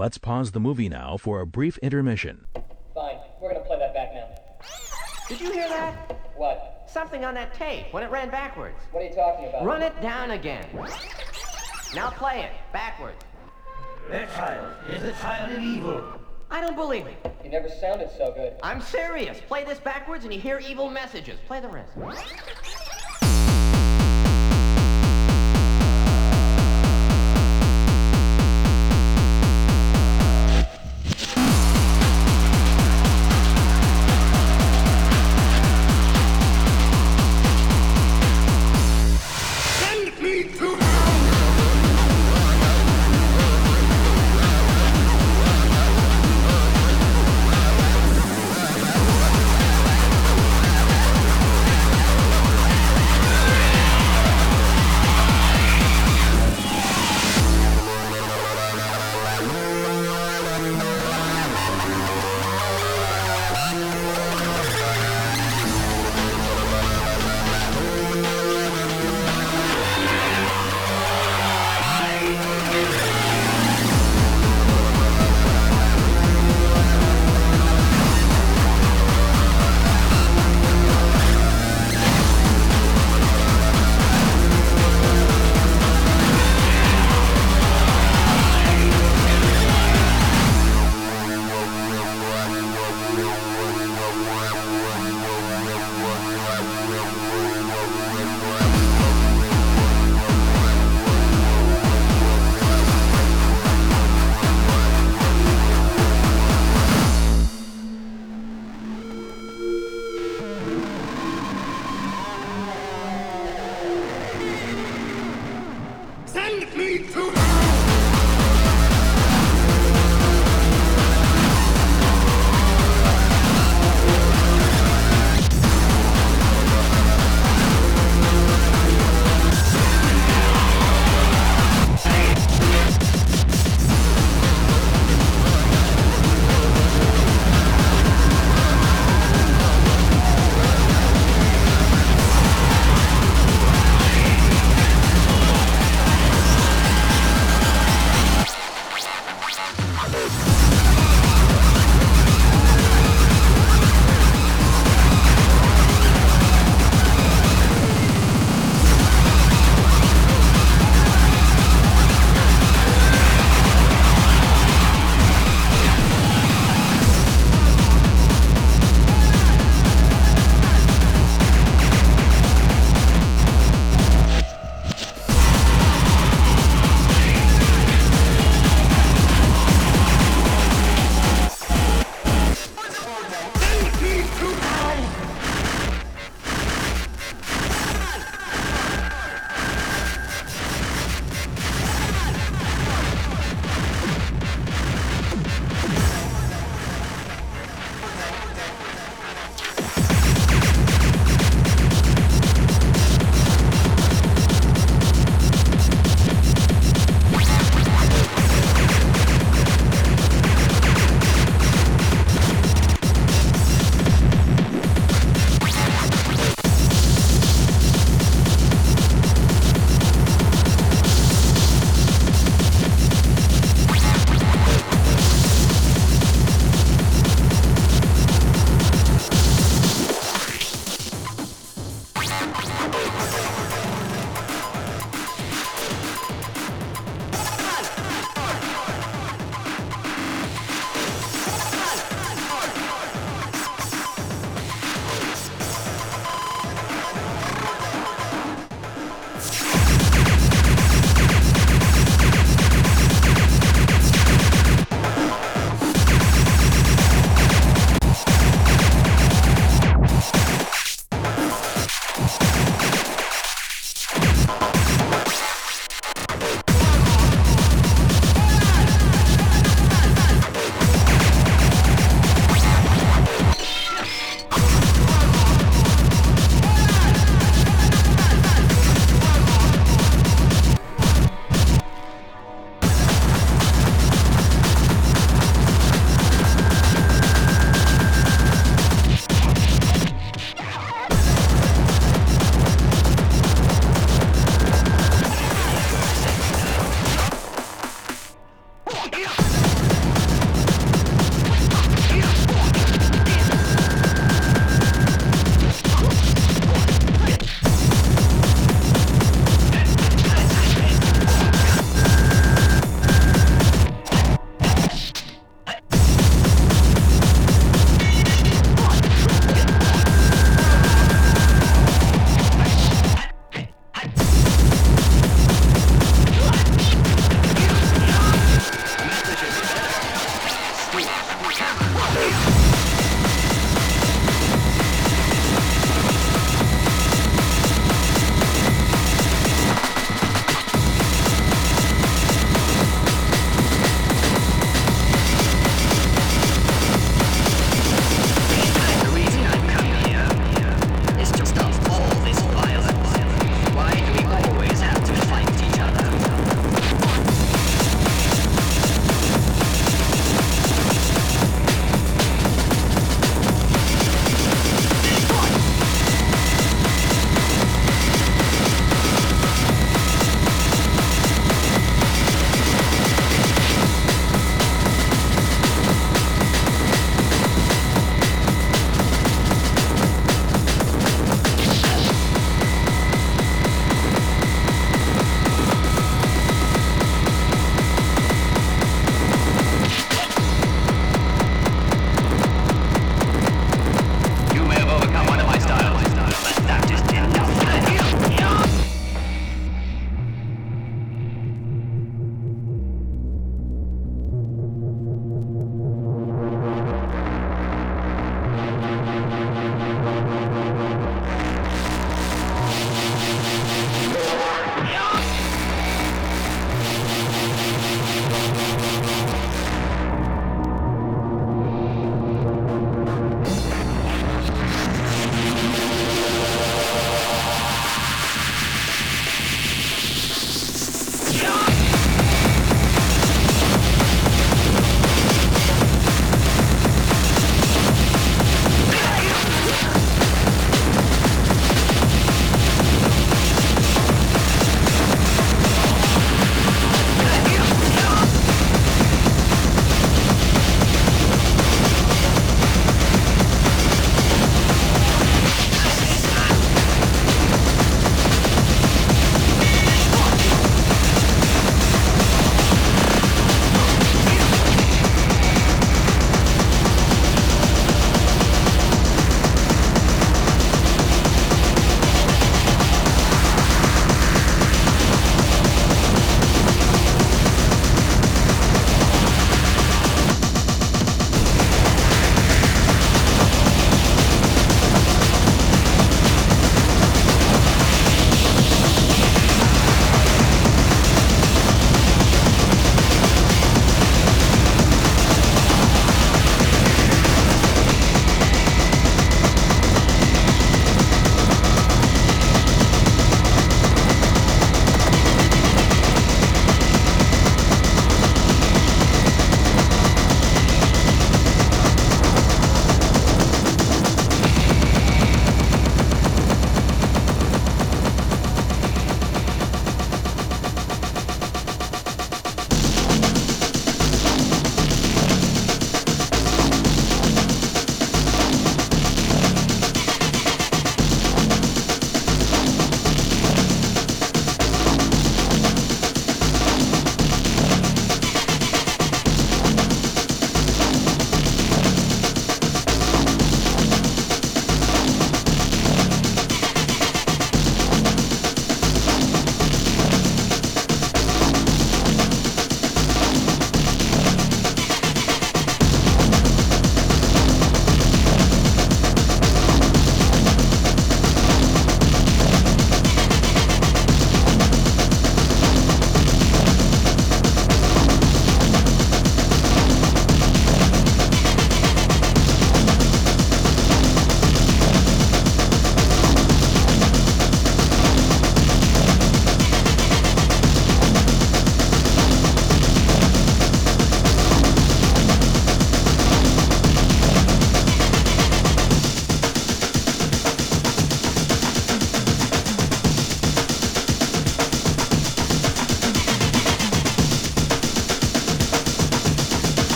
Let's pause the movie now for a brief intermission. Fine, we're gonna play that back now. Did you hear that? What? Something on that tape when it ran backwards. What are you talking about? Run it down again. Now play it backwards. That child is the child of evil. I don't believe it. You never sounded so good. I'm serious. Play this backwards and you hear evil messages. Play the rest.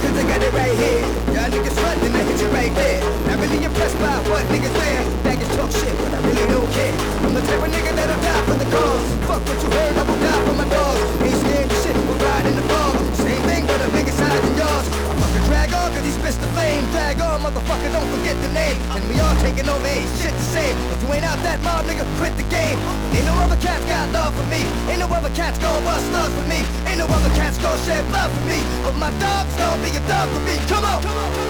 Cause they got it right here. Y'all niggas front and I hit you right there. Not really impressed by what niggas wear. Niggas talk shit, but I really don't care. I'm the type of nigga that'll die for the cause. Fuck what you heard, I will die for my dogs. Spits the flame. Drag-On, motherfucker, don't forget the name. And we all taking over, ain't shit the same. If you ain't out that mob, nigga, quit the game. Ain't no other cats got love for me. Ain't no other cats gon' bust slugs for me. Ain't no other cats gon' shed blood for me. But my dog's gon' be a dog for me. Come on, come on,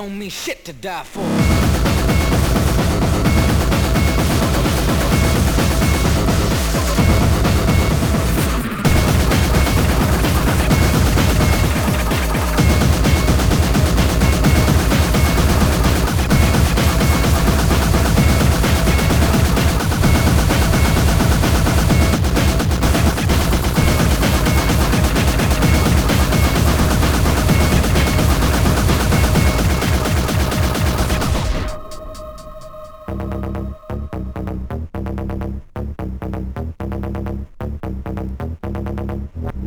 don't mean shit to die for.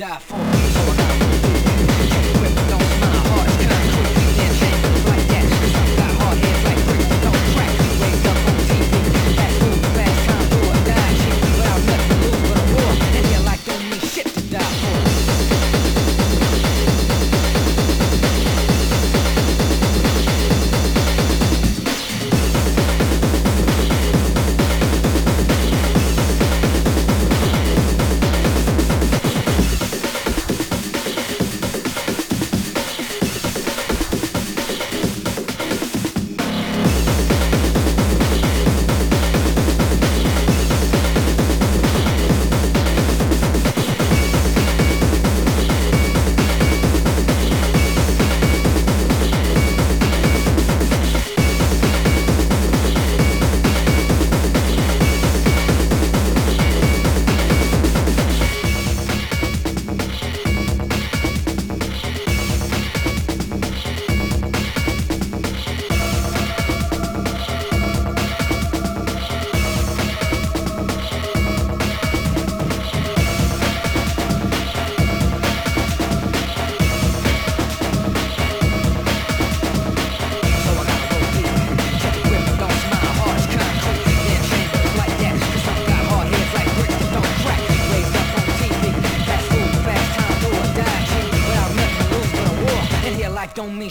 death.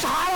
cornholing.